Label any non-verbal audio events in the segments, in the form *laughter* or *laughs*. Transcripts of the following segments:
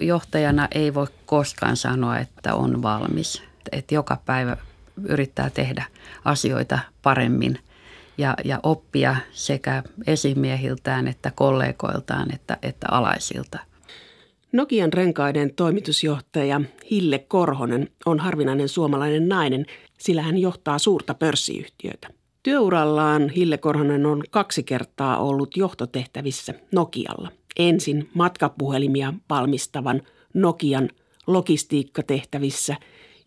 johtajana ei voi koskaan sanoa, että on valmis. Että joka päivä yrittää tehdä asioita paremmin ja, ja oppia sekä esimiehiltään että kollegoiltaan että, että alaisilta. Nokian renkaiden toimitusjohtaja Hille Korhonen on harvinainen suomalainen nainen, sillä hän johtaa suurta pörssiyhtiötä. Työurallaan Hille Korhonen on kaksi kertaa ollut johtotehtävissä Nokialla. Ensin matkapuhelimia valmistavan Nokian logistiikkatehtävissä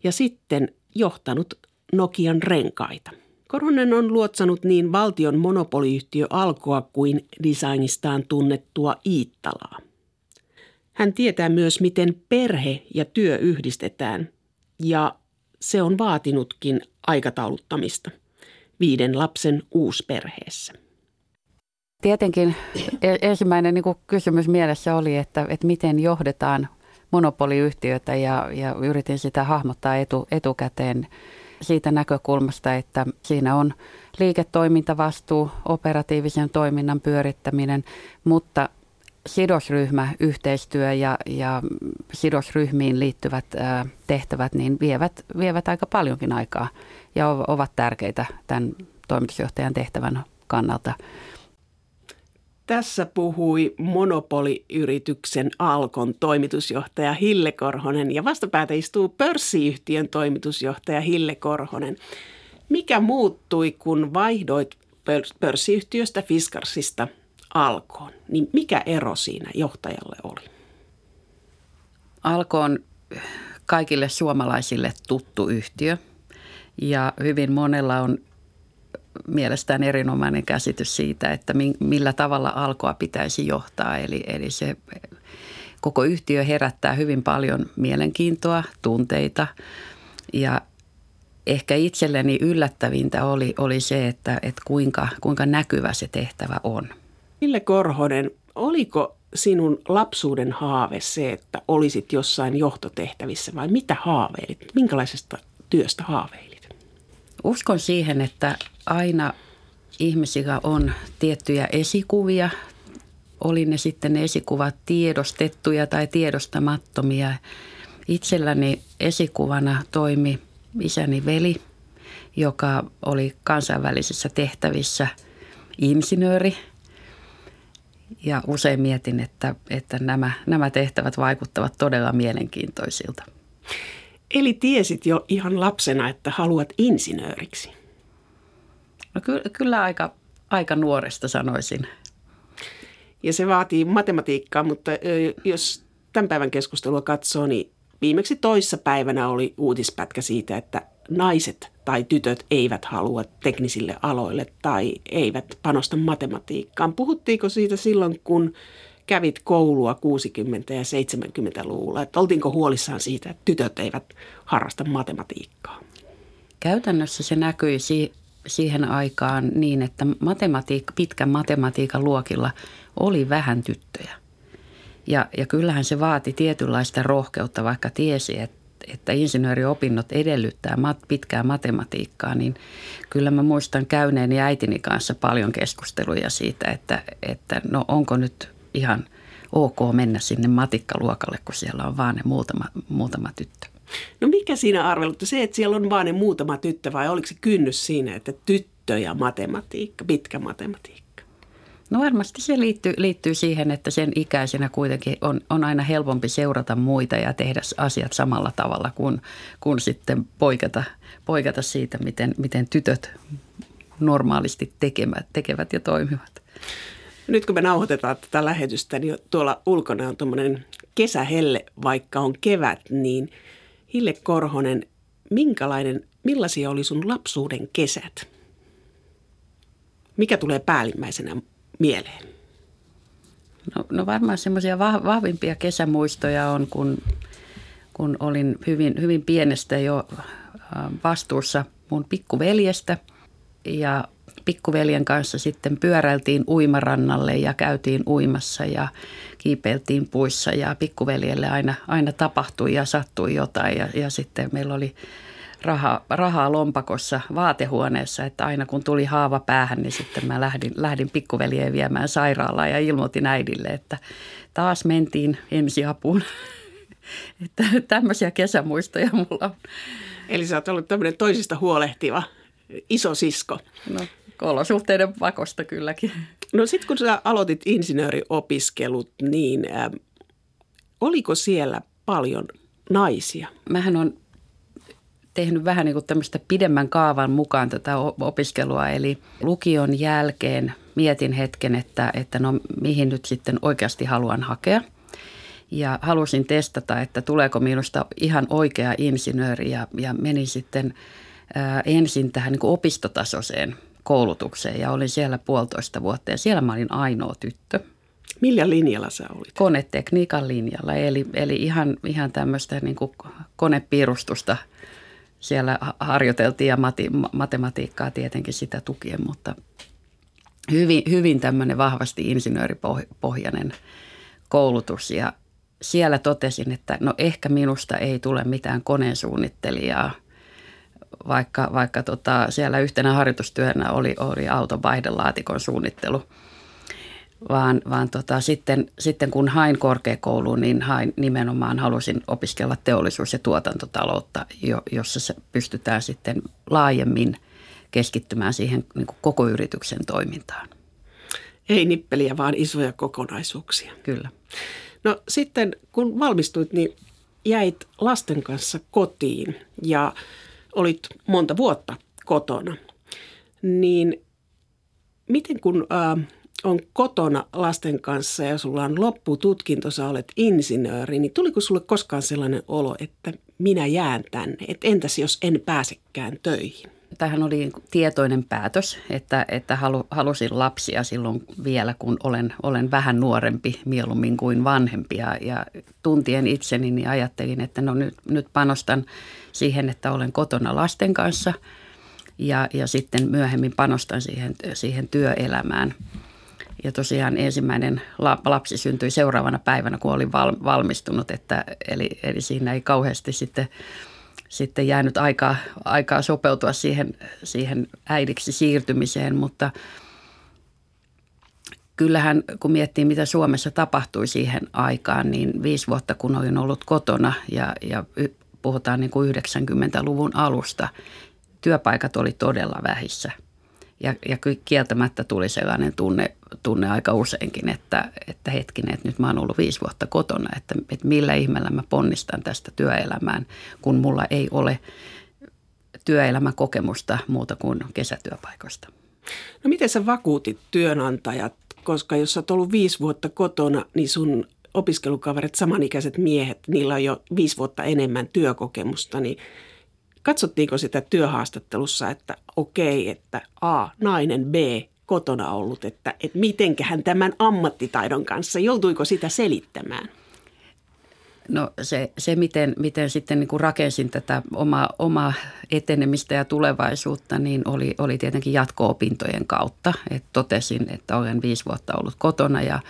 ja sitten johtanut Nokian renkaita. Korhonen on luotsanut niin valtion monopoliyhtiö Alkoa kuin designistaan tunnettua Iittalaa. Hän tietää myös, miten perhe ja työ yhdistetään ja se on vaatinutkin aikatauluttamista viiden lapsen uusperheessä. Tietenkin e- ensimmäinen niin kysymys mielessä oli, että, että miten johdetaan monopoliyhtiötä ja, ja yritin sitä hahmottaa etu, etukäteen siitä näkökulmasta, että siinä on liiketoimintavastuu, operatiivisen toiminnan pyörittäminen, mutta sidosryhmä, yhteistyö ja, ja sidosryhmiin liittyvät ää, tehtävät niin vievät, vievät aika paljonkin aikaa ja ovat tärkeitä tämän toimitusjohtajan tehtävän kannalta. Tässä puhui monopoliyrityksen Alkon toimitusjohtaja Hille Korhonen ja vastapäätä istuu pörssiyhtiön toimitusjohtaja Hille Korhonen. Mikä muuttui, kun vaihdoit pörssiyhtiöstä Fiskarsista Alkoon? Niin mikä ero siinä johtajalle oli? Alko on kaikille suomalaisille tuttu yhtiö ja hyvin monella on mielestään erinomainen käsitys siitä, että millä tavalla alkoa pitäisi johtaa. Eli, eli se koko yhtiö herättää hyvin paljon mielenkiintoa, tunteita ja ehkä itselleni yllättävintä oli, oli se, että, että kuinka, kuinka näkyvä se tehtävä on. Ville Korhonen, oliko sinun lapsuuden haave se, että olisit jossain johtotehtävissä vai mitä haaveilit? Minkälaisesta työstä haaveilit? Uskon siihen, että aina ihmisillä on tiettyjä esikuvia, oli ne sitten ne esikuvat tiedostettuja tai tiedostamattomia. Itselläni esikuvana toimi isäni veli, joka oli kansainvälisissä tehtävissä insinööri. Ja usein mietin, että, että nämä, nämä tehtävät vaikuttavat todella mielenkiintoisilta. Eli tiesit jo ihan lapsena, että haluat insinööriksi? No ky- kyllä aika, aika nuoresta sanoisin. Ja se vaatii matematiikkaa, mutta jos tämän päivän keskustelua katsoo, niin viimeksi toissa päivänä oli uutispätkä siitä, että naiset tai tytöt eivät halua teknisille aloille tai eivät panosta matematiikkaan. Puhuttiinko siitä silloin, kun kävit koulua 60- ja 70-luvulla? Että oltiinko huolissaan siitä, että tytöt eivät harrasta matematiikkaa? Käytännössä se näkyi siihen aikaan niin, että matematiik- pitkän matematiikan luokilla oli vähän tyttöjä. Ja, ja kyllähän se vaati tietynlaista rohkeutta, vaikka tiesi, että että insinööriopinnot edellyttää mat, pitkää matematiikkaa, niin kyllä mä muistan käyneeni äitini kanssa paljon keskusteluja siitä, että, että no onko nyt ihan ok mennä sinne matikkaluokalle, kun siellä on vaan ne muutama, muutama tyttö. No mikä siinä arvelutti? Se, että siellä on vain ne muutama tyttö vai oliko se kynnys siinä, että tyttö ja matematiikka, pitkä matematiikka? No varmasti se liittyy, liittyy siihen, että sen ikäisenä kuitenkin on, on aina helpompi seurata muita ja tehdä asiat samalla tavalla kuin, kuin sitten poiketa, poiketa siitä, miten, miten tytöt normaalisti tekevät, tekevät ja toimivat. Nyt kun me nauhoitetaan tätä lähetystä, niin tuolla ulkona on tuommoinen kesähelle, vaikka on kevät, niin – Hille Korhonen, minkälainen, millaisia oli sun lapsuuden kesät? Mikä tulee päällimmäisenä mieleen? No, no varmaan semmoisia vahvimpia kesämuistoja on, kun, kun olin hyvin, hyvin pienestä jo vastuussa mun pikkuveljestä ja pikkuveljen kanssa sitten pyöräiltiin uimarannalle ja käytiin uimassa ja kiipeiltiin puissa ja pikkuveljelle aina, aina tapahtui ja sattui jotain ja, ja sitten meillä oli raha, rahaa lompakossa vaatehuoneessa, että aina kun tuli haava päähän, niin sitten mä lähdin, lähdin pikkuveljeen viemään sairaalaan ja ilmoitin äidille, että taas mentiin ensiapuun. *laughs* että tämmöisiä kesämuistoja mulla on. Eli sä oot ollut tämmöinen toisista huolehtiva iso sisko. No, olosuhteiden pakosta kylläkin. No sitten kun sä aloitit insinööriopiskelut, niin äh, oliko siellä paljon naisia? Mähän on tehnyt vähän niin kuin tämmöistä pidemmän kaavan mukaan tätä opiskelua. Eli lukion jälkeen mietin hetken, että, että no mihin nyt sitten oikeasti haluan hakea. Ja halusin testata, että tuleeko minusta ihan oikea insinööri ja, ja menin sitten ää, ensin tähän niin kuin opistotasoiseen koulutukseen ja olin siellä puolitoista vuotta ja siellä mä olin ainoa tyttö. Millä linjalla sä olit? Konetekniikan linjalla, eli, eli ihan, ihan tämmöistä niin kuin konepiirustusta siellä harjoiteltiin ja mati, matematiikkaa tietenkin sitä tukien, mutta hyvin, hyvin tämmöinen vahvasti insinööripohjainen koulutus ja siellä totesin, että no ehkä minusta ei tule mitään koneensuunnittelijaa, vaikka, vaikka tota, siellä yhtenä harjoitustyönä oli, oli auton vaihdelaatikon suunnittelu – vaan, vaan tota, sitten, sitten kun hain korkeakouluun, niin hain nimenomaan halusin opiskella teollisuus- ja tuotantotaloutta, jo, jossa se pystytään sitten laajemmin keskittymään siihen niin kuin koko yrityksen toimintaan. Ei nippeliä, vaan isoja kokonaisuuksia. Kyllä. No sitten kun valmistuit, niin jäit lasten kanssa kotiin ja olit monta vuotta kotona. Niin miten kun... Äh, on kotona lasten kanssa ja sulla on loppututkinto, sä olet insinööri, niin tuliko sulle koskaan sellainen olo, että minä jään tänne, että entäs jos en pääsekään töihin? Tähän oli tietoinen päätös, että, että halu, halusin lapsia silloin vielä, kun olen, olen vähän nuorempi mieluummin kuin vanhempi. Ja, ja tuntien itseni, niin ajattelin, että no nyt, nyt panostan siihen, että olen kotona lasten kanssa ja, ja sitten myöhemmin panostan siihen, siihen työelämään – ja tosiaan ensimmäinen lapsi syntyi seuraavana päivänä, kun olin valmistunut, että, eli, eli siinä ei kauheasti sitten, sitten jäänyt aikaa, aikaa sopeutua siihen, siihen äidiksi siirtymiseen, mutta kyllähän kun miettii, mitä Suomessa tapahtui siihen aikaan, niin viisi vuotta kun olin ollut kotona ja, ja puhutaan niin kuin 90-luvun alusta, työpaikat oli todella vähissä – ja, ja kieltämättä tuli sellainen tunne, tunne aika useinkin, että, että hetkinen, että nyt mä oon ollut viisi vuotta kotona, että, että millä ihmeellä mä ponnistan tästä työelämään, kun mulla ei ole työelämäkokemusta muuta kuin kesätyöpaikoista. No miten sä vakuutit työnantajat, koska jos sä oot ollut viisi vuotta kotona, niin sun opiskelukaverit, samanikäiset miehet, niillä on jo viisi vuotta enemmän työkokemusta, niin katsottiinko sitä työhaastattelussa, että okei, että A, nainen, B, kotona ollut, että, että mitenköhän tämän ammattitaidon kanssa, joutuiko sitä selittämään? No se, se miten, miten sitten niin kuin rakensin tätä oma, oma etenemistä ja tulevaisuutta, niin oli, oli tietenkin jatko-opintojen kautta. Et totesin, että olen viisi vuotta ollut kotona ja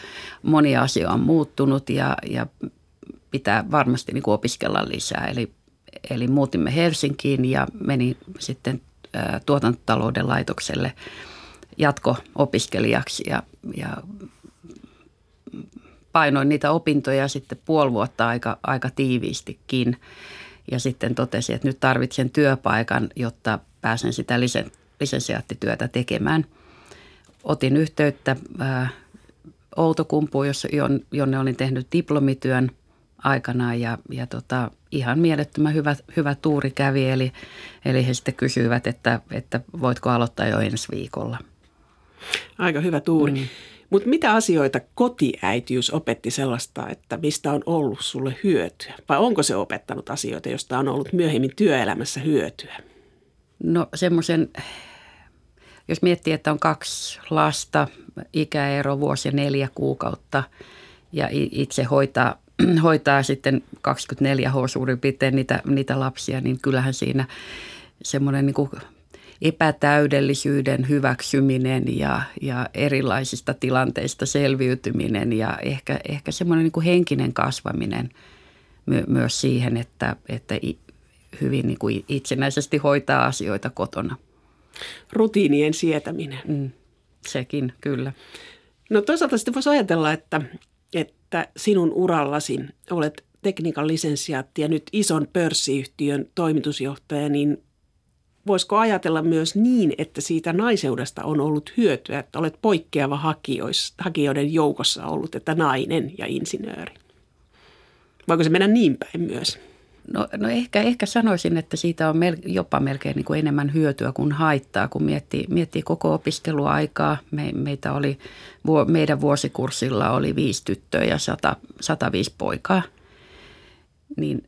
moni asia on muuttunut ja, ja pitää varmasti niin kuin opiskella lisää. Eli Eli muutimme Helsinkiin ja meni sitten tuotantotalouden laitokselle jatko-opiskelijaksi ja, ja painoin niitä opintoja sitten puoli vuotta aika, aika tiiviistikin. Ja sitten totesin, että nyt tarvitsen työpaikan, jotta pääsen sitä lisensiaattityötä tekemään. Otin yhteyttä Outokumpuun, jonne olin tehnyt diplomityön aikanaan ja, ja tota, ihan mielettömän hyvä, hyvä tuuri kävi. Eli, eli he sitten kysyivät, että, että voitko aloittaa jo ensi viikolla. Aika hyvä tuuri. Mm. Mutta mitä asioita kotiäitiys opetti sellaista, että mistä on ollut sulle hyötyä? Vai onko se opettanut asioita, joista on ollut myöhemmin työelämässä hyötyä? No semmoisen, jos miettii, että on kaksi lasta, ikäero vuosi ja neljä kuukautta ja itse hoitaa *clears throat* hoitaa sitten 24H suurin piirtein niitä, niitä lapsia, niin kyllähän siinä semmoinen niin epätäydellisyyden hyväksyminen ja, ja erilaisista tilanteista selviytyminen ja ehkä, ehkä semmoinen niin henkinen kasvaminen my, myös siihen, että, että hyvin niin kuin itsenäisesti hoitaa asioita kotona. Rutiinien sietäminen. Mm, sekin, kyllä. No toisaalta sitten voisi ajatella, että, että sinun urallasi olet tekniikan lisensiaatti ja nyt ison pörssiyhtiön toimitusjohtaja, niin voisiko ajatella myös niin, että siitä naiseudesta on ollut hyötyä, että olet poikkeava hakijoiden joukossa ollut, että nainen ja insinööri? Voiko se mennä niin päin myös? No, no ehkä, ehkä sanoisin, että siitä on mel, jopa melkein niin kuin enemmän hyötyä kuin haittaa, kun miettii, miettii koko opiskeluaikaa. Me, meitä oli, meidän vuosikurssilla oli viisi tyttöä ja 100, 105 poikaa. Niin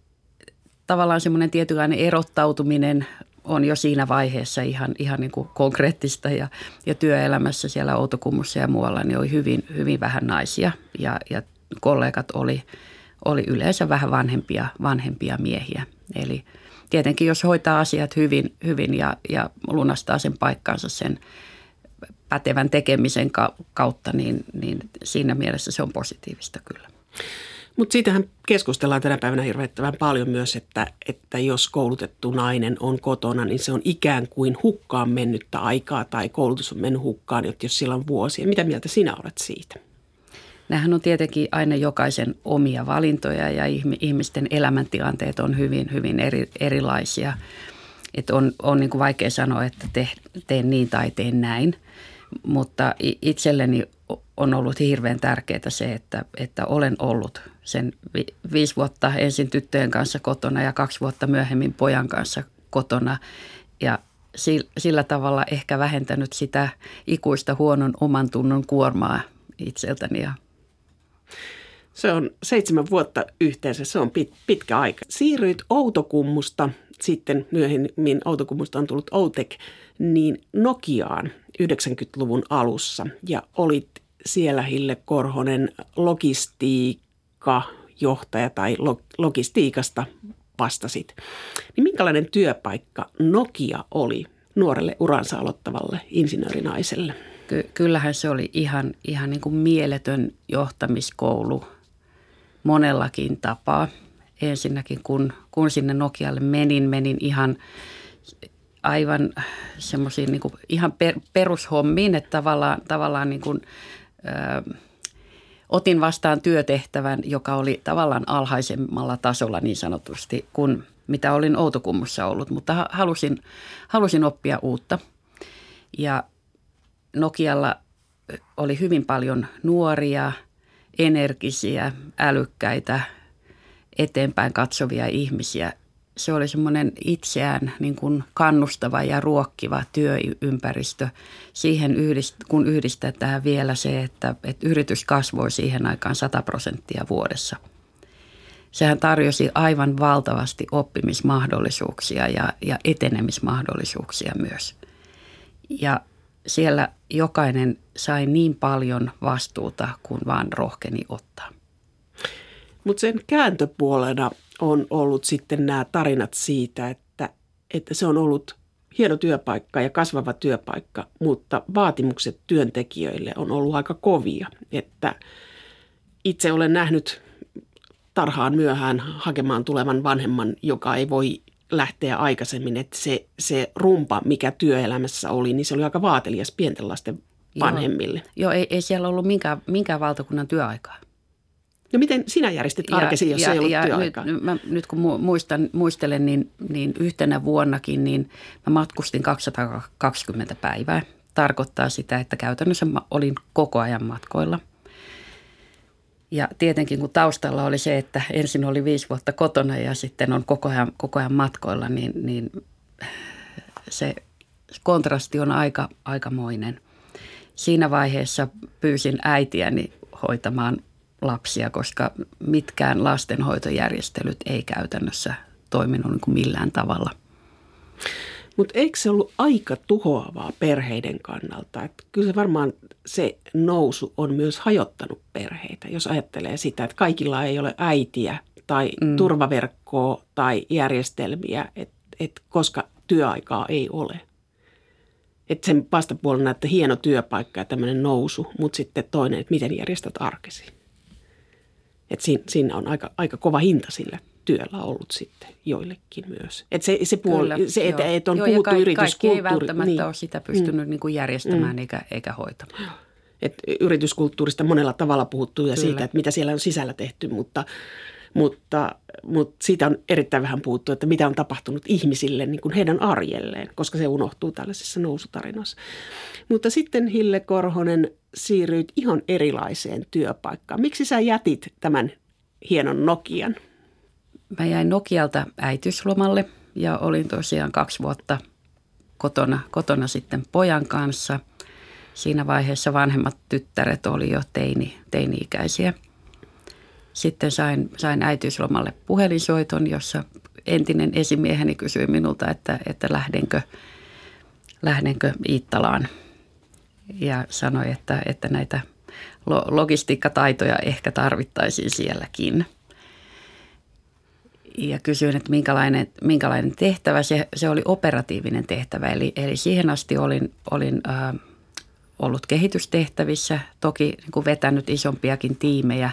tavallaan semmoinen tietynlainen erottautuminen on jo siinä vaiheessa ihan, ihan niin kuin konkreettista ja, ja työelämässä siellä Outokummussa ja muualla niin oli hyvin, hyvin vähän naisia ja, ja kollegat oli – oli yleensä vähän vanhempia, vanhempia miehiä. Eli tietenkin jos hoitaa asiat hyvin, hyvin ja, ja lunastaa sen paikkansa sen pätevän tekemisen kautta, niin, niin siinä mielessä se on positiivista kyllä. Mutta siitähän keskustellaan tänä päivänä hirvettävän paljon myös, että, että jos koulutettu nainen on kotona, niin se on ikään kuin hukkaan mennyttä aikaa tai koulutus on mennyt hukkaan, jos sillä on vuosia. Mitä mieltä sinä olet siitä? Nämähän on tietenkin aina jokaisen omia valintoja ja ihmisten elämäntilanteet on hyvin, hyvin eri, erilaisia. Että on, on niin kuin vaikea sanoa, että te, teen niin tai teen näin, mutta itselleni on ollut hirveän tärkeää se, että, että olen ollut sen vi, viisi vuotta ensin tyttöjen kanssa kotona ja kaksi vuotta myöhemmin pojan kanssa kotona. Ja sillä tavalla ehkä vähentänyt sitä ikuista huonon oman tunnon kuormaa itseltäni ja se on seitsemän vuotta yhteensä, se on pit, pitkä aika. Siirryit Outokummusta, sitten myöhemmin Outokummusta on tullut Outek, niin Nokiaan 90-luvun alussa ja olit siellä Hille Korhonen logistiikkajohtaja tai logistiikasta vastasit. Niin minkälainen työpaikka Nokia oli nuorelle uransa aloittavalle insinöörinaiselle? Ky- kyllähän se oli ihan, ihan niin kuin mieletön johtamiskoulu monellakin tapaa. Ensinnäkin kun, kun sinne Nokialle menin, menin ihan aivan semmoisiin niin ihan per, perushommiin, että tavallaan, tavallaan niin kuin, ö, otin vastaan työtehtävän, joka oli tavallaan alhaisemmalla tasolla niin sanotusti kuin mitä olin Outokummussa ollut, mutta halusin, halusin oppia uutta. Ja Nokialla oli hyvin paljon nuoria, energisiä, älykkäitä, eteenpäin katsovia ihmisiä. Se oli semmoinen itseään niin kuin kannustava ja ruokkiva työympäristö. Siihen yhdist, kun yhdistetään vielä se, että, että yritys kasvoi siihen aikaan 100 prosenttia vuodessa. Sehän tarjosi aivan valtavasti oppimismahdollisuuksia ja, ja etenemismahdollisuuksia myös. Ja siellä jokainen sai niin paljon vastuuta kuin vaan rohkeni ottaa. Mutta sen kääntöpuolena on ollut sitten nämä tarinat siitä, että, että se on ollut hieno työpaikka ja kasvava työpaikka, mutta vaatimukset työntekijöille on ollut aika kovia. Että itse olen nähnyt tarhaan myöhään hakemaan tulevan vanhemman, joka ei voi lähteä aikaisemmin, että se, se rumpa, mikä työelämässä oli, niin se oli aika vaatelias pienten lasten vanhemmille. Joo, Joo ei, ei siellä ollut minkään, minkään valtakunnan työaikaa. No miten sinä järjestit arkesi, jos ja, ei ollut ja työaikaa? Nyt, mä, nyt kun muistan, muistelen, niin, niin yhtenä vuonnakin niin mä matkustin 220 päivää. Tarkoittaa sitä, että käytännössä mä olin koko ajan matkoilla – ja tietenkin kun taustalla oli se, että ensin oli viisi vuotta kotona ja sitten on koko ajan, koko ajan matkoilla, niin, niin se kontrasti on aika, aikamoinen. Siinä vaiheessa pyysin äitiäni hoitamaan lapsia, koska mitkään lastenhoitojärjestelyt ei käytännössä toiminut niin kuin millään tavalla. Mutta eikö se ollut aika tuhoavaa perheiden kannalta? Et kyllä se varmaan se nousu on myös hajottanut perheitä, jos ajattelee sitä, että kaikilla ei ole äitiä tai mm. turvaverkkoa tai järjestelmiä, et, et koska työaikaa ei ole. Että sen vastapuolella että hieno työpaikka ja tämmöinen nousu, mutta sitten toinen, että miten järjestät arkesi. Että siinä, siinä on aika, aika kova hinta sille työllä ollut sitten joillekin myös. Että se, se, puoli, Kyllä, se että, että on joo, puhuttu kaikki, yrityskulttuuri. Kaikki ei välttämättä niin. ole sitä pystynyt mm. niin kuin järjestämään mm. eikä, eikä hoitamaan. Et yrityskulttuurista monella tavalla puhuttu ja Kyllä. siitä, että mitä siellä on sisällä tehty, mutta, mutta, mutta siitä on erittäin vähän puhuttu, että mitä on tapahtunut ihmisille niin kuin heidän arjelleen, koska se unohtuu tällaisessa nousutarinassa. Mutta sitten Hille Korhonen siirryit ihan erilaiseen työpaikkaan. Miksi sä jätit tämän hienon Nokian? Mä jäin Nokialta äityslomalle ja olin tosiaan kaksi vuotta kotona, kotona sitten pojan kanssa. Siinä vaiheessa vanhemmat tyttäret oli jo teini, teini-ikäisiä. Sitten sain, sain äitiyslomalle puhelinsoiton, jossa entinen esimieheni kysyi minulta, että, että lähdenkö, lähdenkö Iittalaan. Ja sanoi, että, että näitä logistiikkataitoja ehkä tarvittaisiin sielläkin – ja kysyin, että minkälainen, minkälainen tehtävä. Se, se oli operatiivinen tehtävä, eli, eli siihen asti olin, olin äh, ollut kehitystehtävissä, toki niin kuin vetänyt isompiakin tiimejä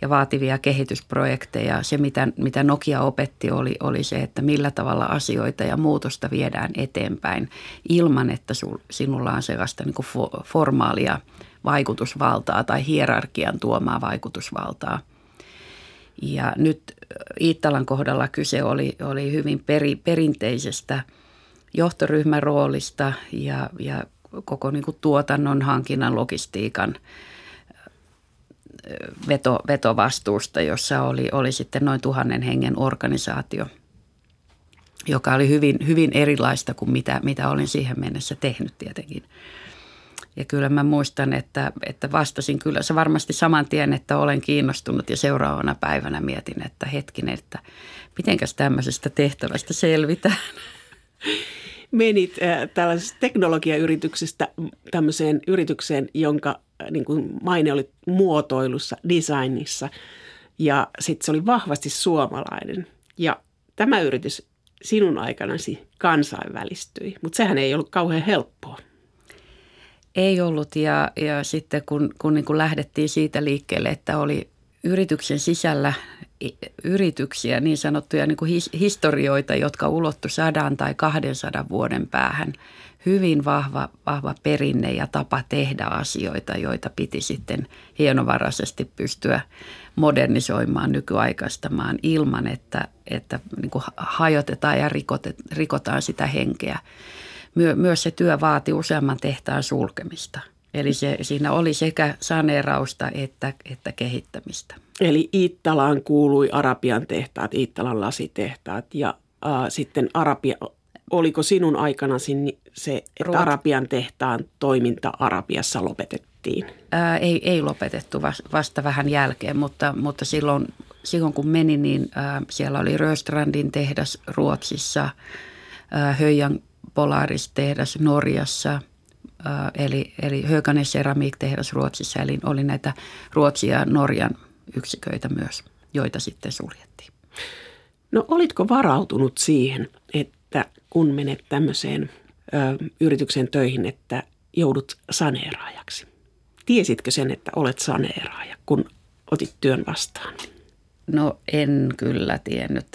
ja vaativia kehitysprojekteja. Se, mitä, mitä Nokia opetti, oli, oli se, että millä tavalla asioita ja muutosta viedään eteenpäin ilman, että sul, sinulla on sellaista niin kuin formaalia vaikutusvaltaa tai hierarkian tuomaa vaikutusvaltaa – ja nyt Iittalan kohdalla kyse oli, oli hyvin peri, perinteisestä johtoryhmän roolista ja, ja koko niin kuin tuotannon, hankinnan, logistiikan veto, vetovastuusta, jossa oli, oli sitten noin tuhannen hengen organisaatio, joka oli hyvin, hyvin erilaista kuin mitä, mitä olin siihen mennessä tehnyt tietenkin. Ja kyllä mä muistan, että, että vastasin kyllä se varmasti saman tien, että olen kiinnostunut ja seuraavana päivänä mietin, että hetkinen, että mitenkäs tämmöisestä tehtävästä selvitään. Menit äh, tällaisesta teknologiayrityksestä tämmöiseen yritykseen, jonka äh, niin kuin maine oli muotoilussa, designissa ja sitten se oli vahvasti suomalainen. Ja tämä yritys sinun aikanasi kansainvälistyi, mutta sehän ei ollut kauhean helppoa. Ei ollut ja, ja sitten kun, kun niin kuin lähdettiin siitä liikkeelle, että oli yrityksen sisällä yrityksiä, niin sanottuja niin kuin his, historioita, jotka ulottu sadan tai 200 vuoden päähän. Hyvin vahva, vahva perinne ja tapa tehdä asioita, joita piti sitten hienovaraisesti pystyä modernisoimaan, nykyaikaistamaan ilman, että, että niin kuin hajotetaan ja rikotaan sitä henkeä myö, myös se työ vaati useamman tehtaan sulkemista. Eli se, siinä oli sekä saneerausta että, että kehittämistä. Eli Iittalaan kuului Arabian tehtaat, Iittalan lasitehtaat ja äh, sitten Arabia, oliko sinun aikana se, että Ruot... Arabian tehtaan toiminta Arabiassa lopetettiin? Ää, ei, ei lopetettu vasta vähän jälkeen, mutta, mutta silloin, silloin kun menin, niin ää, siellä oli Röstrandin tehdas Ruotsissa, ää, Höjan Polaris-tehdas Norjassa, äh, eli, eli Höganen Ceramic-tehdas Ruotsissa, eli oli näitä Ruotsia ja Norjan yksiköitä myös, joita sitten suljettiin. No olitko varautunut siihen, että kun menet tämmöiseen ö, yrityksen töihin, että joudut saneeraajaksi? Tiesitkö sen, että olet saneeraaja, kun otit työn vastaan? No en kyllä tiennyt.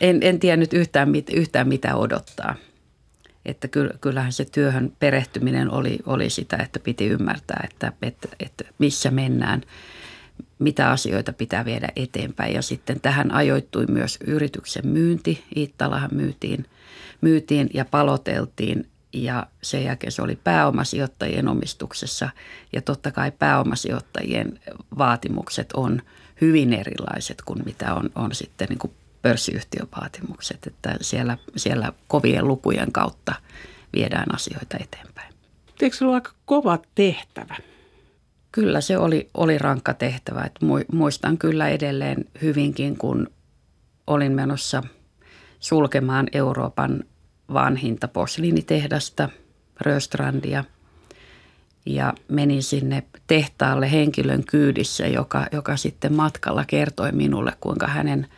En, en tiennyt yhtään, mit, yhtään mitä odottaa. Että kyllähän se työhön perehtyminen oli, oli sitä, että piti ymmärtää, että, että, että missä mennään, mitä asioita pitää viedä eteenpäin. Ja sitten tähän ajoittui myös yrityksen myynti. Iittalahan myytiin, myytiin ja paloteltiin ja sen jälkeen se oli pääomasijoittajien omistuksessa. Ja totta kai pääomasijoittajien vaatimukset on hyvin erilaiset kuin mitä on, on sitten niin kuin pörssiyhtiön vaatimukset, että siellä, siellä kovien lukujen kautta viedään asioita eteenpäin. Eikö se ollut aika kova tehtävä? Kyllä se oli, oli rankka tehtävä. Että muistan kyllä edelleen hyvinkin, kun olin menossa sulkemaan Euroopan vanhinta posliinitehdasta, Röstrandia. Ja menin sinne tehtaalle henkilön kyydissä, joka, joka sitten matkalla kertoi minulle, kuinka hänen –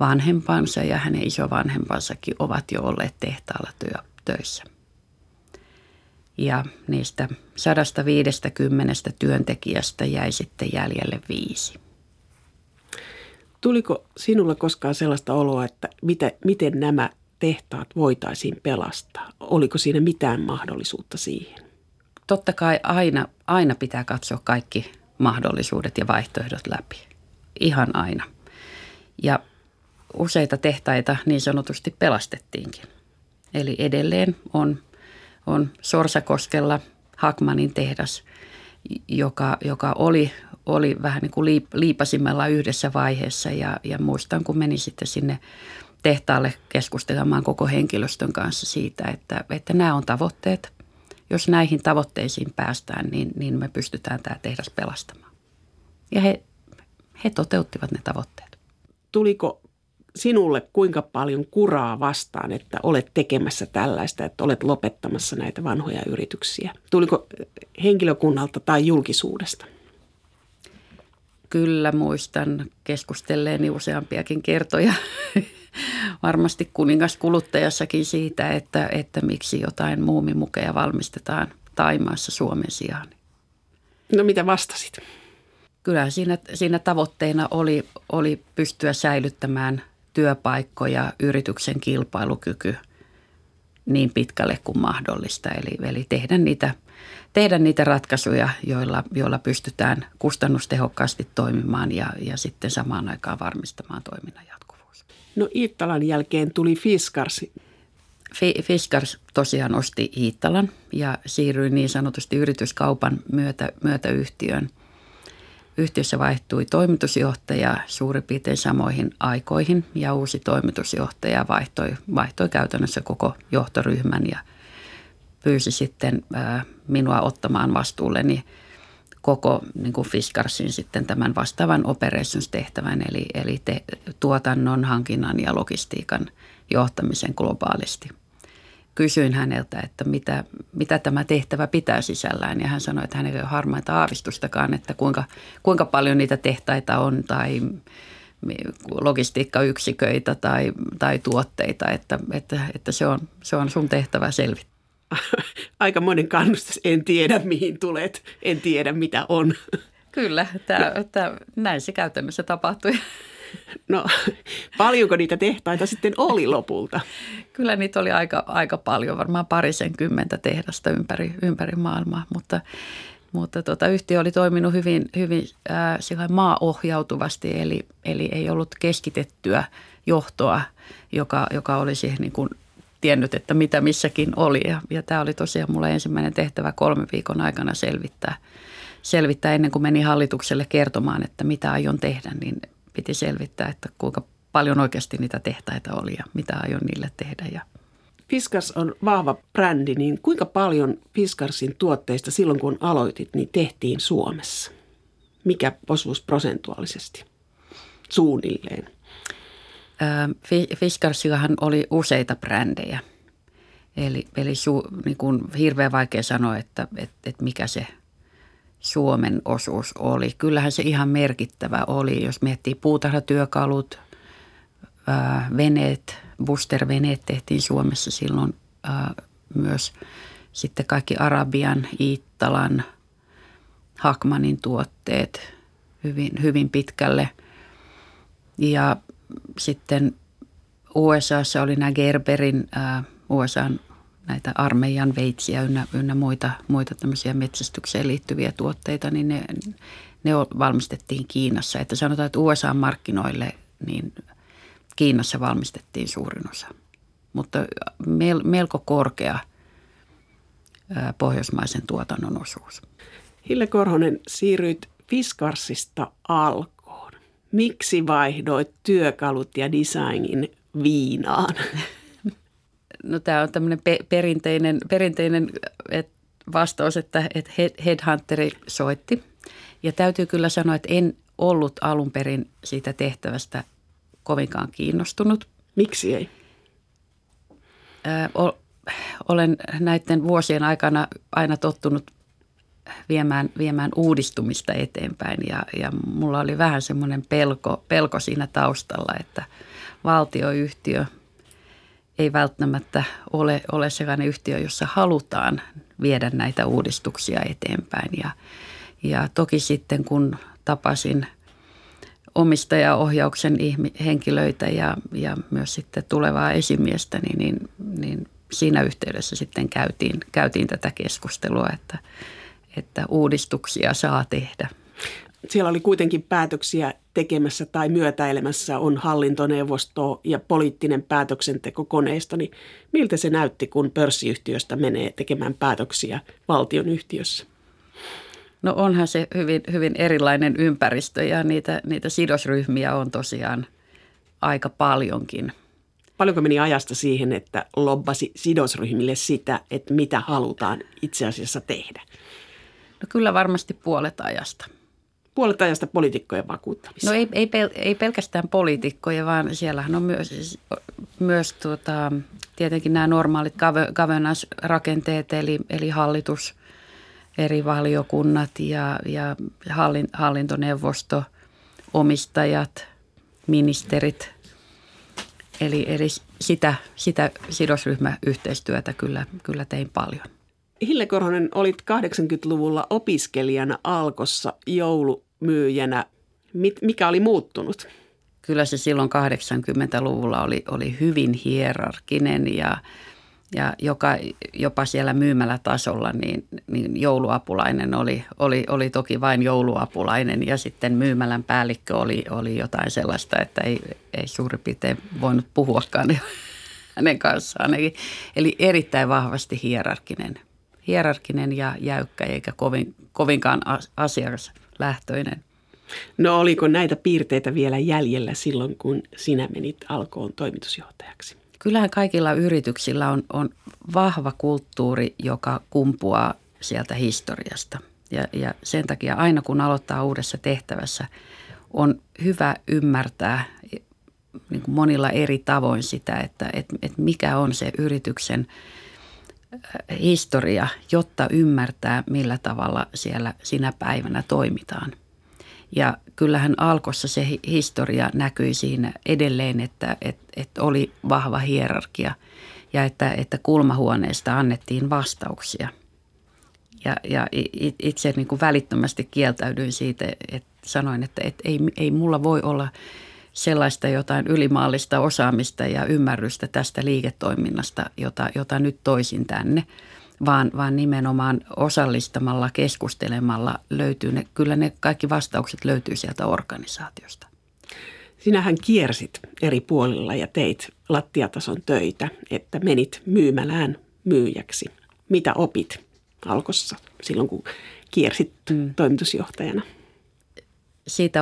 vanhempansa ja hänen isovanhempansakin ovat jo olleet tehtaalla työ, töissä. Ja niistä 150 työntekijästä jäi sitten jäljelle viisi. Tuliko sinulla koskaan sellaista oloa, että mitä, miten nämä tehtaat voitaisiin pelastaa? Oliko siinä mitään mahdollisuutta siihen? Totta kai aina, aina pitää katsoa kaikki mahdollisuudet ja vaihtoehdot läpi. Ihan aina. Ja useita tehtaita niin sanotusti pelastettiinkin. Eli edelleen on, on Sorsakoskella Hakmanin tehdas, joka, joka oli, oli vähän niin kuin liip, liipasimella yhdessä vaiheessa. Ja, ja muistan, kun menin sitten sinne tehtaalle keskustelemaan koko henkilöstön kanssa siitä, että, että nämä on tavoitteet. Jos näihin tavoitteisiin päästään, niin, niin me pystytään tämä tehdas pelastamaan. Ja he, he toteuttivat ne tavoitteet. Tuliko sinulle kuinka paljon kuraa vastaan, että olet tekemässä tällaista, että olet lopettamassa näitä vanhoja yrityksiä? Tuliko henkilökunnalta tai julkisuudesta? Kyllä muistan keskustelleeni useampiakin kertoja *laughs* varmasti kuningaskuluttajassakin siitä, että, että miksi jotain muumimukeja valmistetaan Taimaassa Suomen sijaan. No mitä vastasit? Kyllä siinä, siinä tavoitteena oli, oli pystyä säilyttämään työpaikkoja, yrityksen kilpailukyky niin pitkälle kuin mahdollista. Eli, eli tehdä, niitä, tehdä niitä ratkaisuja, joilla, joilla pystytään kustannustehokkaasti toimimaan ja, ja sitten samaan aikaan varmistamaan toiminnan jatkuvuus. No Iittalan jälkeen tuli Fiskars. Fiskars tosiaan osti Iittalan ja siirryi niin sanotusti yrityskaupan myötä, myötä yhtiön – Yhtiössä vaihtui toimitusjohtaja suurin piirtein samoihin aikoihin ja uusi toimitusjohtaja vaihtoi, vaihtoi käytännössä koko johtoryhmän ja pyysi sitten minua ottamaan vastuulleni koko niin kuin Fiskarsin sitten tämän vastaavan operations-tehtävän, eli, eli te, tuotannon, hankinnan ja logistiikan johtamisen globaalisti – kysyin häneltä, että mitä, mitä tämä tehtävä pitää sisällään. Ja hän sanoi, että hänellä ei ole harmaita aavistustakaan, että kuinka, kuinka paljon niitä tehtaita on tai logistiikkayksiköitä tai, tai tuotteita, että, että, että se, on, se on sun tehtävä selvittää. *laughs* Aika monen kannustus, en tiedä mihin tulet, en tiedä mitä on. Kyllä, tämä, tämä, näin se käytännössä tapahtui. No *laughs* paljonko niitä tehtaita sitten oli lopulta? Kyllä niitä oli aika, aika paljon, varmaan parisen kymmentä tehdasta ympäri, ympäri maailmaa, mutta, mutta tota, yhtiö oli toiminut hyvin, hyvin äh, maaohjautuvasti, eli, eli ei ollut keskitettyä johtoa, joka, joka olisi niin kuin tiennyt, että mitä missäkin oli. Ja, ja tämä oli tosiaan mulle ensimmäinen tehtävä kolme viikon aikana selvittää, selvittää ennen kuin meni hallitukselle kertomaan, että mitä aion tehdä, niin piti selvittää, että kuinka paljon oikeasti niitä tehtaita oli ja mitä aion niille tehdä. Ja Fiskars on vahva brändi, niin kuinka paljon Fiskarsin tuotteista silloin kun aloitit, niin tehtiin Suomessa? Mikä osuus prosentuaalisesti suunnilleen? Fiskarsillahan oli useita brändejä. Eli, eli su, niin kuin hirveän vaikea sanoa, että, että, että mikä se Suomen osuus oli. Kyllähän se ihan merkittävä oli, jos miettii puutarhatyökalut, veneet, booster-veneet tehtiin Suomessa silloin myös sitten kaikki Arabian, Iittalan, Hakmanin tuotteet hyvin, hyvin pitkälle. Ja sitten USAssa oli nämä Gerberin, USAn näitä armeijan veitsiä ynnä, ynnä muita, muita tämmöisiä metsästykseen liittyviä tuotteita, niin ne, ne valmistettiin Kiinassa. Että sanotaan, että USA-markkinoille niin Kiinassa valmistettiin suurin osa. Mutta mel, melko korkea pohjoismaisen tuotannon osuus. Hille Korhonen, siirryit Fiskarsista alkoon. Miksi vaihdoit työkalut ja designin viinaan? *laughs* No tämä on tämmöinen pe- perinteinen, perinteinen et vastaus, että et headhunteri soitti. Ja täytyy kyllä sanoa, että en ollut alun perin siitä tehtävästä kovinkaan kiinnostunut. Miksi ei? Ö, olen näiden vuosien aikana aina tottunut viemään, viemään uudistumista eteenpäin ja, ja mulla oli vähän semmoinen pelko, pelko siinä taustalla, että valtioyhtiö – ei välttämättä ole, ole sellainen yhtiö, jossa halutaan viedä näitä uudistuksia eteenpäin. Ja, ja toki sitten kun tapasin omistajaohjauksen henkilöitä ja, ja myös sitten tulevaa esimiestä, niin, niin, niin siinä yhteydessä sitten käytiin, käytiin tätä keskustelua, että, että uudistuksia saa tehdä. Siellä oli kuitenkin päätöksiä tekemässä tai myötäilemässä on hallintoneuvosto ja poliittinen päätöksentekokoneisto, niin miltä se näytti, kun pörssiyhtiöstä menee tekemään päätöksiä valtion yhtiössä? No onhan se hyvin, hyvin erilainen ympäristö ja niitä, niitä sidosryhmiä on tosiaan aika paljonkin. Paljonko meni ajasta siihen, että lobbasi sidosryhmille sitä, että mitä halutaan itse asiassa tehdä? No kyllä varmasti puolet ajasta. Puolet ajasta poliitikkojen vakuuttamista. No ei, ei, pel, ei pelkästään poliitikkoja, vaan siellähän on myös, myös tuota, tietenkin nämä normaalit governance-rakenteet, eli, eli hallitus, eri valiokunnat ja, ja hallintoneuvosto, omistajat, ministerit. Eli, eli sitä, sitä sidosryhmäyhteistyötä kyllä, kyllä tein paljon. Hille Korhonen, olit 80-luvulla opiskelijana Alkossa joulumyyjänä. Mikä oli muuttunut? Kyllä se silloin 80-luvulla oli, oli hyvin hierarkinen ja, ja joka, jopa siellä myymälätasolla niin, niin jouluapulainen oli, oli, oli toki vain jouluapulainen ja sitten myymälän päällikkö oli, oli jotain sellaista, että ei, ei suurin piirtein voinut puhuakaan *laughs* hänen kanssaan. Eli, eli erittäin vahvasti hierarkinen hierarkinen ja jäykkä eikä kovin, kovinkaan asiakaslähtöinen. No oliko näitä piirteitä vielä jäljellä silloin, kun sinä menit alkoon toimitusjohtajaksi? Kyllähän kaikilla yrityksillä on, on vahva kulttuuri, joka kumpuaa sieltä historiasta. Ja, ja sen takia aina kun aloittaa uudessa tehtävässä, on hyvä ymmärtää niin kuin monilla eri tavoin sitä, että, että, että mikä on se yrityksen – historia, jotta ymmärtää, millä tavalla siellä sinä päivänä toimitaan. Ja kyllähän alkossa se historia näkyi siinä edelleen, että, että, että oli vahva hierarkia ja että, että kulmahuoneesta annettiin vastauksia. Ja, ja itse niin kuin välittömästi kieltäydyin siitä, että sanoin, että, että ei, ei mulla voi olla – sellaista jotain ylimaallista osaamista ja ymmärrystä tästä liiketoiminnasta, jota, jota nyt toisin tänne, vaan, vaan nimenomaan osallistamalla, keskustelemalla löytyy ne, kyllä ne kaikki vastaukset löytyy sieltä organisaatiosta. Sinähän kiersit eri puolilla ja teit lattiatason töitä, että menit myymälään myyjäksi. Mitä opit alkossa silloin, kun kiersit mm. toimitusjohtajana? Siitä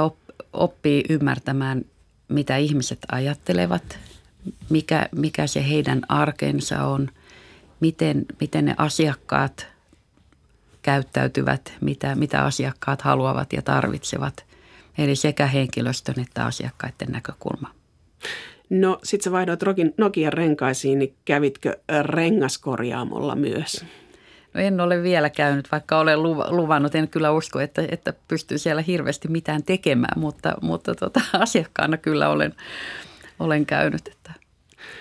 oppii ymmärtämään mitä ihmiset ajattelevat, mikä, mikä se heidän arkensa on, miten, miten ne asiakkaat käyttäytyvät, mitä, mitä asiakkaat haluavat ja tarvitsevat. Eli sekä henkilöstön että asiakkaiden näkökulma. No sit sä vaihdoit Nokian renkaisiin, niin kävitkö rengaskorjaamolla myös? No en ole vielä käynyt, vaikka olen luvannut. En kyllä usko, että, että pystyy siellä hirveästi mitään tekemään, mutta, mutta tota, *laughs* asiakkaana kyllä olen, olen käynyt. Että.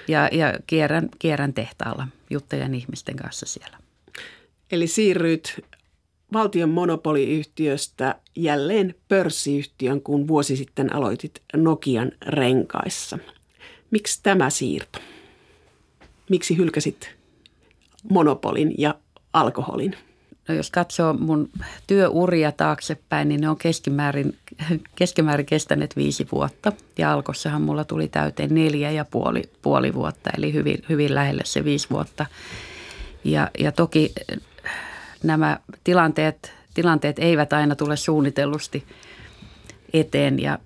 Ja, ja kierrän, kierrän tehtaalla juttajan ihmisten kanssa siellä. Eli siirryt valtion monopoliyhtiöstä jälleen pörssiyhtiön, kun vuosi sitten aloitit Nokian renkaissa. Miksi tämä siirto? Miksi hylkäsit monopolin ja alkoholin? No jos katsoo mun työuria taaksepäin, niin ne on keskimäärin, keskimäärin kestäneet viisi vuotta. Ja alkossahan mulla tuli täyteen neljä ja puoli, puoli vuotta, eli hyvin, hyvin lähelle se viisi vuotta. Ja, ja toki nämä tilanteet, tilanteet eivät aina tule suunnitellusti eteen ja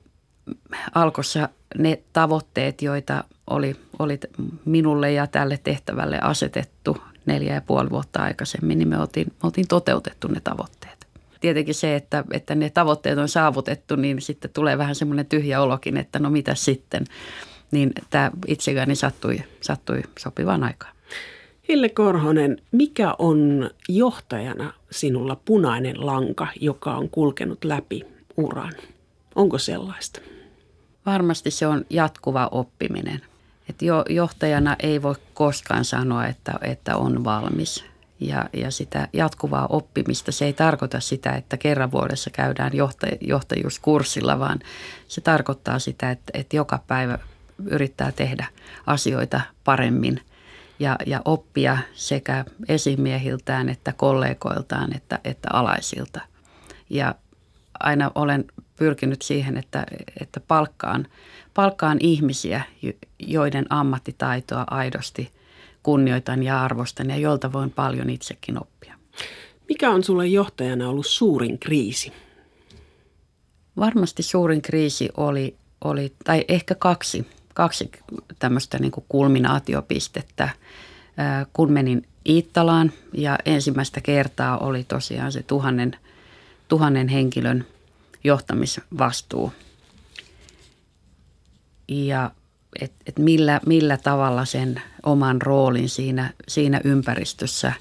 alkossa ne tavoitteet, joita oli, oli minulle ja tälle tehtävälle asetettu, neljä ja puoli vuotta aikaisemmin, niin me oltiin, me oltiin toteutettu ne tavoitteet. Tietenkin se, että, että ne tavoitteet on saavutettu, niin sitten tulee vähän semmoinen tyhjä olokin, että no mitä sitten. Niin tämä itsekäni sattui, sattui sopivaan aikaan. Hille Korhonen, mikä on johtajana sinulla punainen lanka, joka on kulkenut läpi uran? Onko sellaista? Varmasti se on jatkuva oppiminen – että jo, johtajana ei voi koskaan sanoa, että, että on valmis. Ja, ja sitä jatkuvaa oppimista, se ei tarkoita sitä, että kerran vuodessa käydään johtaj, johtajuuskurssilla, vaan se tarkoittaa sitä, että, että joka päivä yrittää tehdä asioita paremmin ja, ja oppia sekä esimiehiltään että kollegoiltaan että, että alaisilta. Ja aina olen pyrkinyt siihen, että, että palkkaan, palkkaan ihmisiä, joiden ammattitaitoa aidosti kunnioitan ja arvostan ja jolta voin paljon itsekin oppia. Mikä on sulle johtajana ollut suurin kriisi? Varmasti suurin kriisi oli, oli tai ehkä kaksi, kaksi tämmöistä niin kuin kulminaatiopistettä. Kun menin Iittalaan ja ensimmäistä kertaa oli tosiaan se tuhannen, tuhannen henkilön johtamisvastuu. Ja et, et millä, millä tavalla sen oman roolin siinä, siinä ympäristössä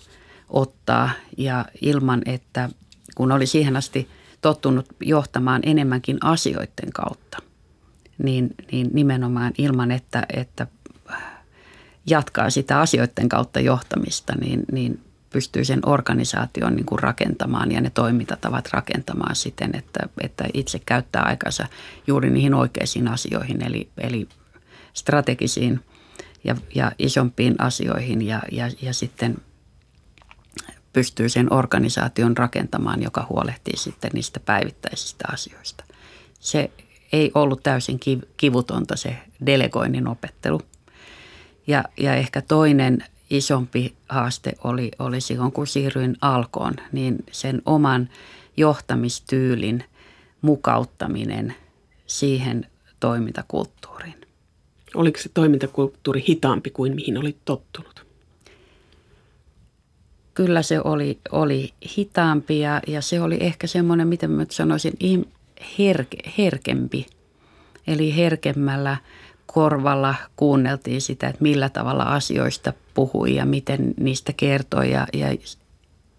ottaa. Ja ilman, että kun oli siihen asti tottunut johtamaan enemmänkin asioiden kautta, niin, niin nimenomaan ilman, että, että jatkaa sitä asioiden kautta johtamista, niin, niin pystyy sen organisaation niin kuin rakentamaan ja ne toimintatavat rakentamaan siten, että, että itse käyttää aikansa juuri niihin oikeisiin asioihin, eli, eli strategisiin ja, ja isompiin asioihin ja, ja, ja sitten pystyy sen organisaation rakentamaan, joka huolehtii sitten niistä päivittäisistä asioista. Se ei ollut täysin kivutonta se delegoinnin opettelu. Ja, ja ehkä toinen isompi haaste oli, oli silloin, kun siirryin alkoon, niin sen oman johtamistyylin mukauttaminen siihen toimintakulttuuriin. Oliko se toimintakulttuuri hitaampi kuin mihin olit tottunut? Kyllä se oli, oli hitaampi ja, ja se oli ehkä semmoinen, miten mä sanoisin, herke, herkempi. Eli herkemmällä korvalla kuunneltiin sitä, että millä tavalla asioista puhui ja miten niistä kertoi ja, ja,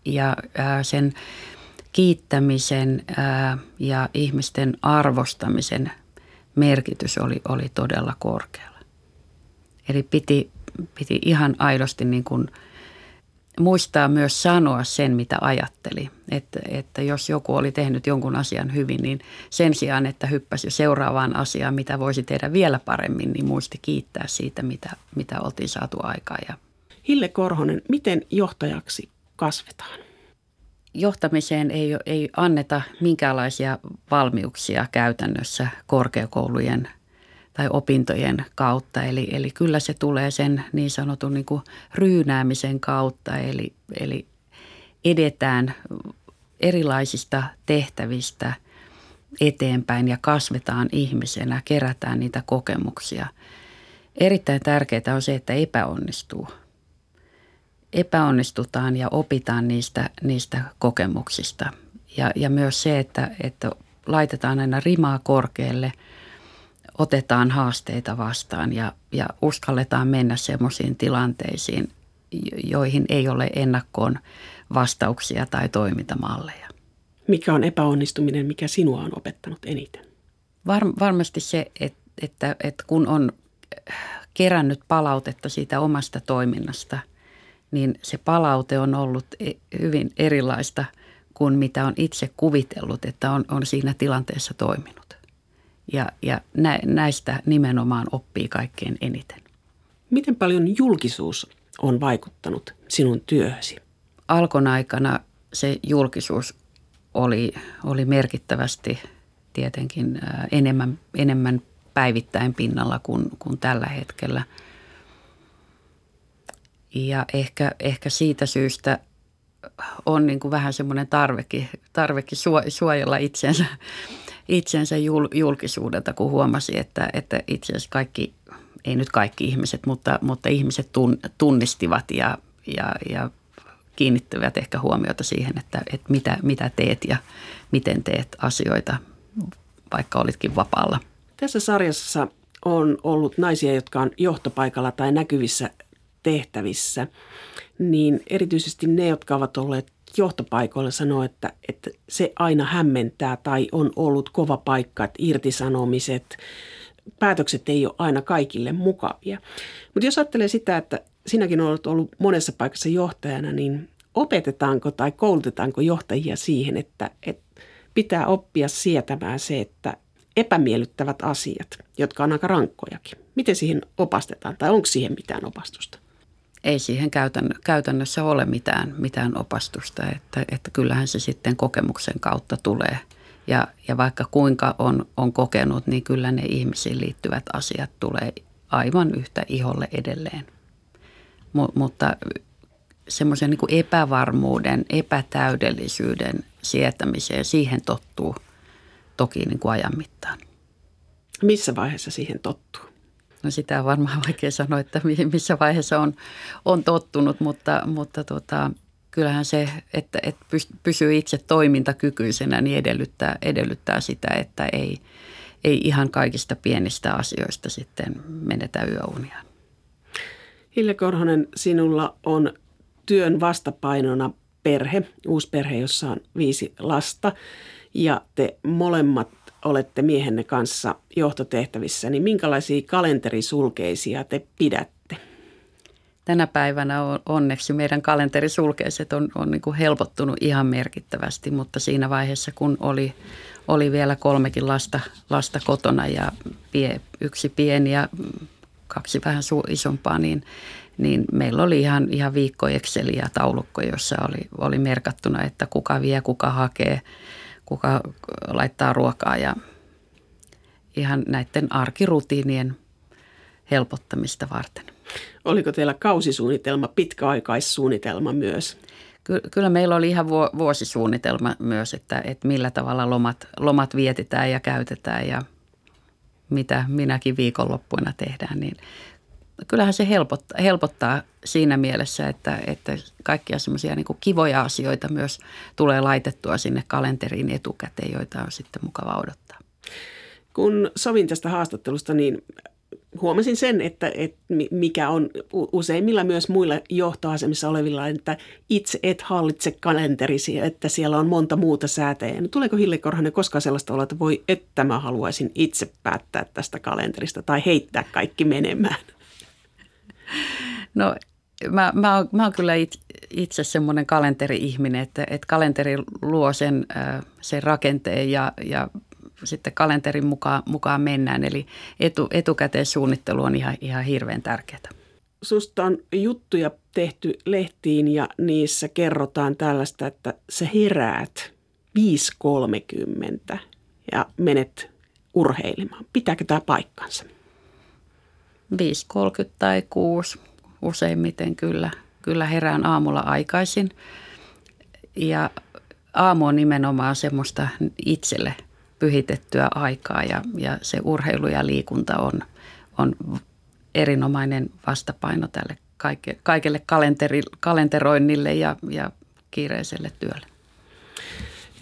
ja ää, sen kiittämisen ää, ja ihmisten arvostamisen merkitys oli, oli todella korkealla. Eli piti, piti ihan aidosti niin kuin muistaa myös sanoa sen, mitä ajatteli. Että, että jos joku oli tehnyt jonkun asian hyvin, niin sen sijaan, että hyppäsi seuraavaan asiaan, mitä voisi tehdä vielä paremmin, niin muisti kiittää siitä, mitä, mitä oltiin saatu aikaan. Ja Hille Korhonen, miten johtajaksi kasvetaan? Johtamiseen ei, ei anneta minkäänlaisia valmiuksia käytännössä korkeakoulujen tai opintojen kautta. Eli, eli kyllä se tulee sen niin sanotun niin kuin ryynäämisen kautta, eli, eli edetään erilaisista tehtävistä eteenpäin ja kasvetaan ihmisenä, kerätään niitä kokemuksia. Erittäin tärkeää on se, että epäonnistuu. Epäonnistutaan ja opitaan niistä, niistä kokemuksista. Ja, ja myös se, että, että laitetaan aina rimaa korkealle – otetaan haasteita vastaan ja, ja uskalletaan mennä semmoisiin tilanteisiin, joihin ei ole ennakkoon vastauksia tai toimintamalleja. Mikä on epäonnistuminen, mikä sinua on opettanut eniten? Var, varmasti se, että, että, että kun on kerännyt palautetta siitä omasta toiminnasta, niin se palaute on ollut e, hyvin erilaista kuin mitä on itse kuvitellut, että on, on siinä tilanteessa toiminut. Ja, ja nä, näistä nimenomaan oppii kaikkein eniten. Miten paljon julkisuus on vaikuttanut sinun työhösi? Alkon aikana se julkisuus oli, oli merkittävästi tietenkin enemmän, enemmän päivittäin pinnalla kuin, kuin tällä hetkellä. Ja ehkä, ehkä siitä syystä on niin kuin vähän semmoinen tarvekin, tarvekin suojella itsensä itsensä jul, julkisuudelta, kun huomasi, että, että itse asiassa kaikki, ei nyt kaikki ihmiset, mutta, mutta ihmiset tun, tunnistivat ja, ja, ja kiinnittyvät ehkä huomiota siihen, että, että mitä, mitä teet ja miten teet asioita, vaikka olitkin vapaalla. Tässä sarjassa on ollut naisia, jotka on johtopaikalla tai näkyvissä tehtävissä, niin erityisesti ne, jotka ovat olleet johtopaikoilla sanoo, että, että se aina hämmentää tai on ollut kova paikka, että irtisanomiset, päätökset ei ole aina kaikille mukavia. Mutta jos ajattelee sitä, että sinäkin olet ollut monessa paikassa johtajana, niin opetetaanko tai koulutetaanko johtajia siihen, että, että pitää oppia sietämään se, että epämiellyttävät asiat, jotka on aika rankkojakin. Miten siihen opastetaan tai onko siihen mitään opastusta? Ei siihen käytännössä ole mitään, mitään opastusta, että, että kyllähän se sitten kokemuksen kautta tulee Ja, ja vaikka kuinka on, on kokenut, niin kyllä ne ihmisiin liittyvät asiat tulee aivan yhtä iholle edelleen. M- mutta semmoisen niin epävarmuuden, epätäydellisyyden sietämiseen, siihen tottuu toki niin kuin ajan mittaan. Missä vaiheessa siihen tottuu? No sitä on varmaan vaikea sanoa, että missä vaiheessa on, on tottunut, mutta, mutta tota, kyllähän se, että, että pysyy itse toimintakykyisenä, niin edellyttää, edellyttää sitä, että ei, ei ihan kaikista pienistä asioista sitten menetä yöunia. Hille Korhonen, sinulla on työn vastapainona perhe, uusi perhe, jossa on viisi lasta ja te molemmat olette miehenne kanssa johtotehtävissä, niin minkälaisia kalenterisulkeisia te pidätte? Tänä päivänä on, onneksi meidän kalenterisulkeiset on, on niin kuin helpottunut ihan merkittävästi, mutta siinä vaiheessa kun oli, oli vielä kolmekin lasta, lasta kotona ja pie, yksi pieni ja kaksi vähän su, isompaa, niin, niin meillä oli ihan, ihan viikko Excel ja taulukko, jossa oli, oli merkattuna, että kuka vie, kuka hakee – kuka laittaa ruokaa ja ihan näiden arkirutiinien helpottamista varten. Oliko teillä kausisuunnitelma, pitkäaikaissuunnitelma myös? Kyllä meillä oli ihan vuosisuunnitelma myös, että, että millä tavalla lomat, lomat vietetään ja käytetään ja mitä minäkin viikonloppuina tehdään. Niin kyllähän se helpottaa, helpottaa siinä mielessä, että, että kaikkia semmoisia niin kivoja asioita myös tulee laitettua sinne kalenteriin etukäteen, joita on sitten mukava odottaa. Kun sovin tästä haastattelusta, niin huomasin sen, että, että mikä on useimmilla myös muilla johtoasemissa olevilla, että itse et hallitse kalenterisi, että siellä on monta muuta säätäjää. No, tuleeko Hille Korhonen koskaan sellaista olla, että voi, että mä haluaisin itse päättää tästä kalenterista tai heittää kaikki menemään? No mä, mä, oon, mä oon kyllä itse, itse semmoinen kalenteri-ihminen, että, että kalenteri luo sen, sen rakenteen ja, ja sitten kalenterin mukaan, mukaan mennään. Eli etu, etukäteissuunnittelu on ihan, ihan hirveän tärkeää. Susta on juttuja tehty lehtiin ja niissä kerrotaan tällaista, että sä heräät 5.30 ja menet urheilemaan. Pitääkö tämä paikkansa? 5.30 tai 6 useimmiten kyllä, kyllä herään aamulla aikaisin. Ja aamu on nimenomaan semmoista itselle pyhitettyä aikaa ja, ja se urheilu ja liikunta on, on erinomainen vastapaino tälle kaike, kaikelle kalenteri, kalenteroinnille ja, ja kiireiselle työlle.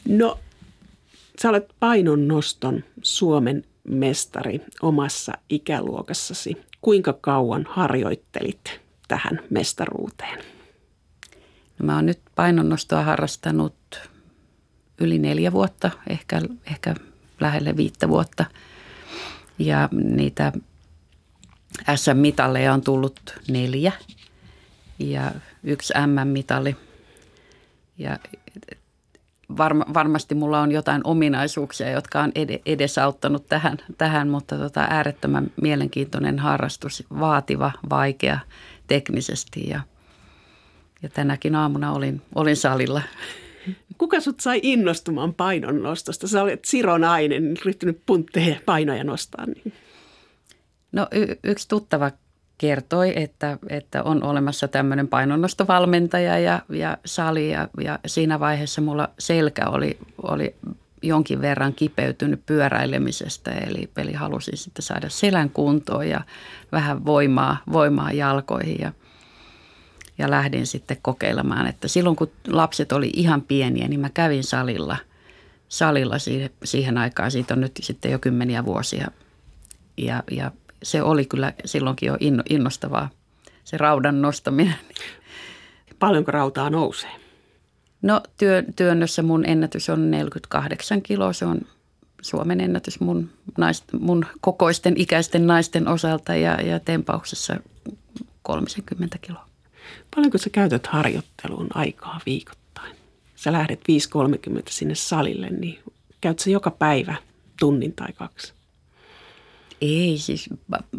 No, sä olet painonnoston Suomen mestari omassa ikäluokassasi. Kuinka kauan harjoittelit tähän mestaruuteen? No mä oon nyt painonnostoa harrastanut yli neljä vuotta, ehkä, ehkä lähelle viittä vuotta. Ja niitä SM-mitalleja on tullut neljä ja yksi M-mitali. Ja varma, varmasti mulla on jotain ominaisuuksia, jotka on edesauttanut tähän, tähän mutta tota, äärettömän mielenkiintoinen harrastus, vaativa, vaikea teknisesti ja, ja tänäkin aamuna olin, olin salilla. Kuka sut sai innostumaan painonnostosta? Sä olet sironainen, ryhtynyt puntteja painoja nostaa. Niin. No y- yksi tuttava kertoi, että, että on olemassa tämmöinen painonnostovalmentaja ja, ja sali ja, ja siinä vaiheessa mulla selkä oli, oli jonkin verran kipeytynyt pyöräilemisestä, eli, eli halusin sitten saada selän kuntoon ja vähän voimaa, voimaa jalkoihin ja, ja lähdin sitten kokeilemaan, että silloin kun lapset oli ihan pieniä, niin mä kävin salilla, salilla siihen, siihen aikaan, siitä on nyt sitten jo kymmeniä vuosia. Ja, ja se oli kyllä silloinkin jo innostavaa, se raudan nostaminen. Paljonko rautaa nousee? No työ, työnnössä mun ennätys on 48 kiloa, se on Suomen ennätys mun, naist, mun kokoisten ikäisten naisten osalta ja, ja tempauksessa 30 kiloa. Paljonko sä käytät harjoitteluun aikaa viikoittain? Sä lähdet 5.30 sinne salille, niin käyt sä joka päivä tunnin tai kaksi? Ei, siis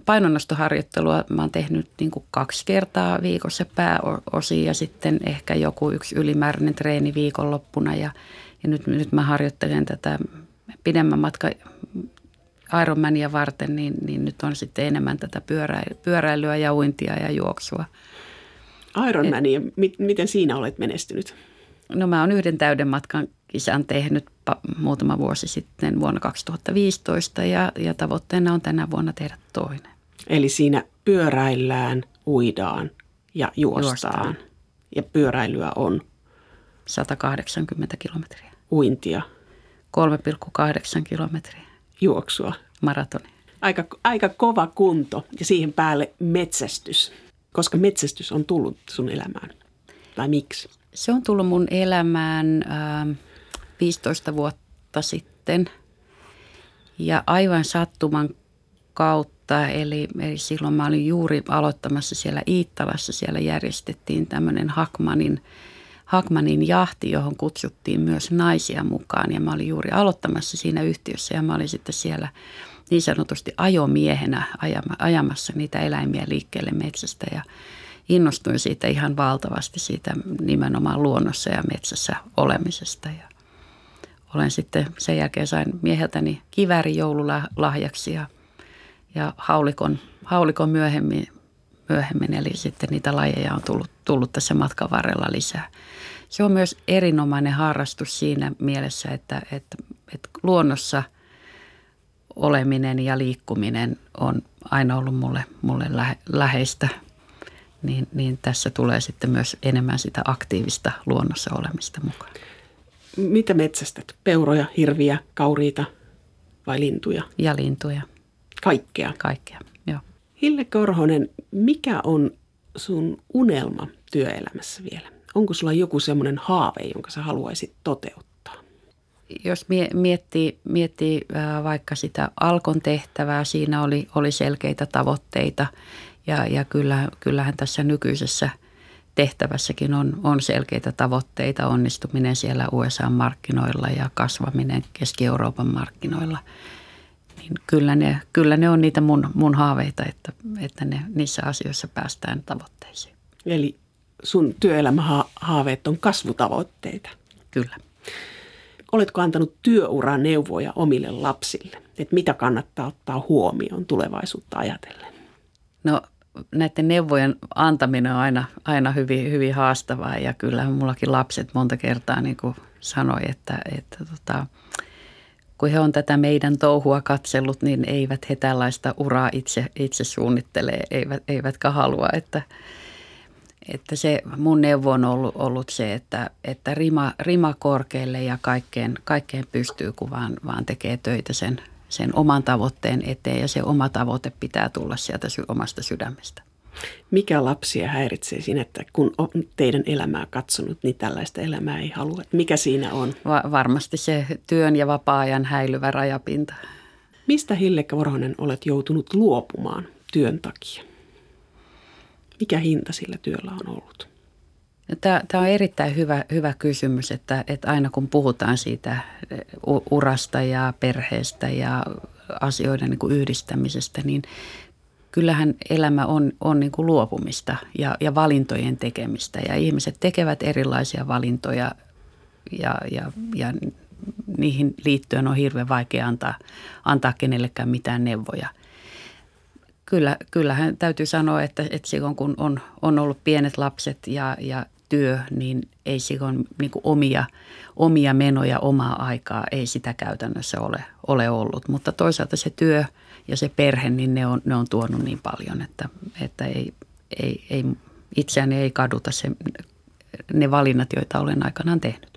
painonnostoharjoittelua mä oon tehnyt niin kuin kaksi kertaa viikossa pääosia ja sitten ehkä joku yksi ylimääräinen treeni viikonloppuna ja, ja nyt, nyt mä harjoittelen tätä pidemmän matka Ironmania varten, niin, niin nyt on sitten enemmän tätä pyöräilyä ja uintia ja juoksua. Ironmania, mit, miten siinä olet menestynyt? No mä oon yhden täyden matkan kisan tehnyt muutama vuosi sitten vuonna 2015 ja, ja tavoitteena on tänä vuonna tehdä toinen. Eli siinä pyöräillään, uidaan ja juostaan. juostaan. Ja pyöräilyä on? 180 kilometriä. Uintia? 3,8 kilometriä. Juoksua? Maratoni. Aika, aika kova kunto ja siihen päälle metsästys. Koska metsästys on tullut sun elämään. Tai miksi? Se on tullut mun elämään äh, 15 vuotta sitten. Ja aivan sattuman kautta, eli, eli silloin mä olin juuri aloittamassa siellä Iittalassa. Siellä järjestettiin tämmöinen Hakmanin, Hakmanin jahti, johon kutsuttiin myös naisia mukaan. Ja mä olin juuri aloittamassa siinä yhtiössä ja mä olin sitten siellä niin sanotusti ajomiehenä ajamassa niitä eläimiä liikkeelle metsästä. Ja innostuin siitä ihan valtavasti siitä nimenomaan luonnossa ja metsässä olemisesta. Ja olen sitten sen jälkeen sain mieheltäni kiväri joululahjaksi ja, ja haulikon, haulikon myöhemmin, myöhemmin. Eli sitten niitä lajeja on tullut, tullut tässä matkan varrella lisää. Se on myös erinomainen harrastus siinä mielessä, että, että, että luonnossa oleminen ja liikkuminen on aina ollut mulle, mulle läheistä niin, niin tässä tulee sitten myös enemmän sitä aktiivista luonnossa olemista mukaan. Mitä metsästät? Peuroja, hirviä, kauriita vai lintuja? Ja lintuja. Kaikkea? Kaikkea, joo. Hille Korhonen, mikä on sun unelma työelämässä vielä? Onko sulla joku semmoinen haave, jonka sä haluaisit toteuttaa? Jos miettii, miettii vaikka sitä Alkon tehtävää, siinä oli, oli selkeitä tavoitteita ja, ja kyllä, kyllähän tässä nykyisessä tehtävässäkin on, on selkeitä tavoitteita, onnistuminen siellä USA-markkinoilla ja kasvaminen Keski-Euroopan markkinoilla. Niin kyllä, ne, kyllä ne on niitä mun, mun haaveita, että, että ne, niissä asioissa päästään tavoitteisiin. Eli sun työelämähaaveet on kasvutavoitteita? Kyllä. Oletko antanut työuran neuvoja omille lapsille, että mitä kannattaa ottaa huomioon tulevaisuutta ajatellen? No näiden neuvojen antaminen on aina, aina hyvin, hyvin haastavaa. Ja kyllä mullakin lapset monta kertaa niin kuin sanoi, että, että tota, kun he on tätä meidän touhua katsellut, niin eivät he tällaista uraa itse, itse suunnittelee, eivät, eivätkä halua, että, että se mun neuvo on ollut, ollut se, että, että rima, rima korkealle ja kaikkeen, kaikkeen pystyy, kun vaan, vaan tekee töitä sen, sen oman tavoitteen eteen ja se oma tavoite pitää tulla sieltä omasta sydämestä. Mikä lapsia häiritsee siinä, että kun on teidän elämää katsonut, niin tällaista elämää ei halua? Mikä siinä on? Va- varmasti se työn ja vapaa-ajan häilyvä rajapinta. Mistä Hillekka Vorhonen olet joutunut luopumaan työn takia? Mikä hinta sillä työllä on ollut? Tämä, on erittäin hyvä, hyvä kysymys, että, että aina kun puhutaan siitä urasta ja perheestä ja asioiden niin kuin yhdistämisestä, niin kyllähän elämä on, on niin kuin luopumista ja, ja valintojen tekemistä. Ja ihmiset tekevät erilaisia valintoja ja, ja, ja niihin liittyen on hirveän vaikea antaa, antaa kenellekään mitään neuvoja. Kyllä, kyllähän täytyy sanoa, että, että silloin kun on, on ollut pienet lapset ja, ja työ, niin ei silloin niin kuin omia, omia menoja, omaa aikaa, ei sitä käytännössä ole, ole ollut. Mutta toisaalta se työ ja se perhe, niin ne on, ne on tuonut niin paljon, että, että ei, ei, ei, itseäni ei kaduta se, ne valinnat, joita olen aikanaan tehnyt.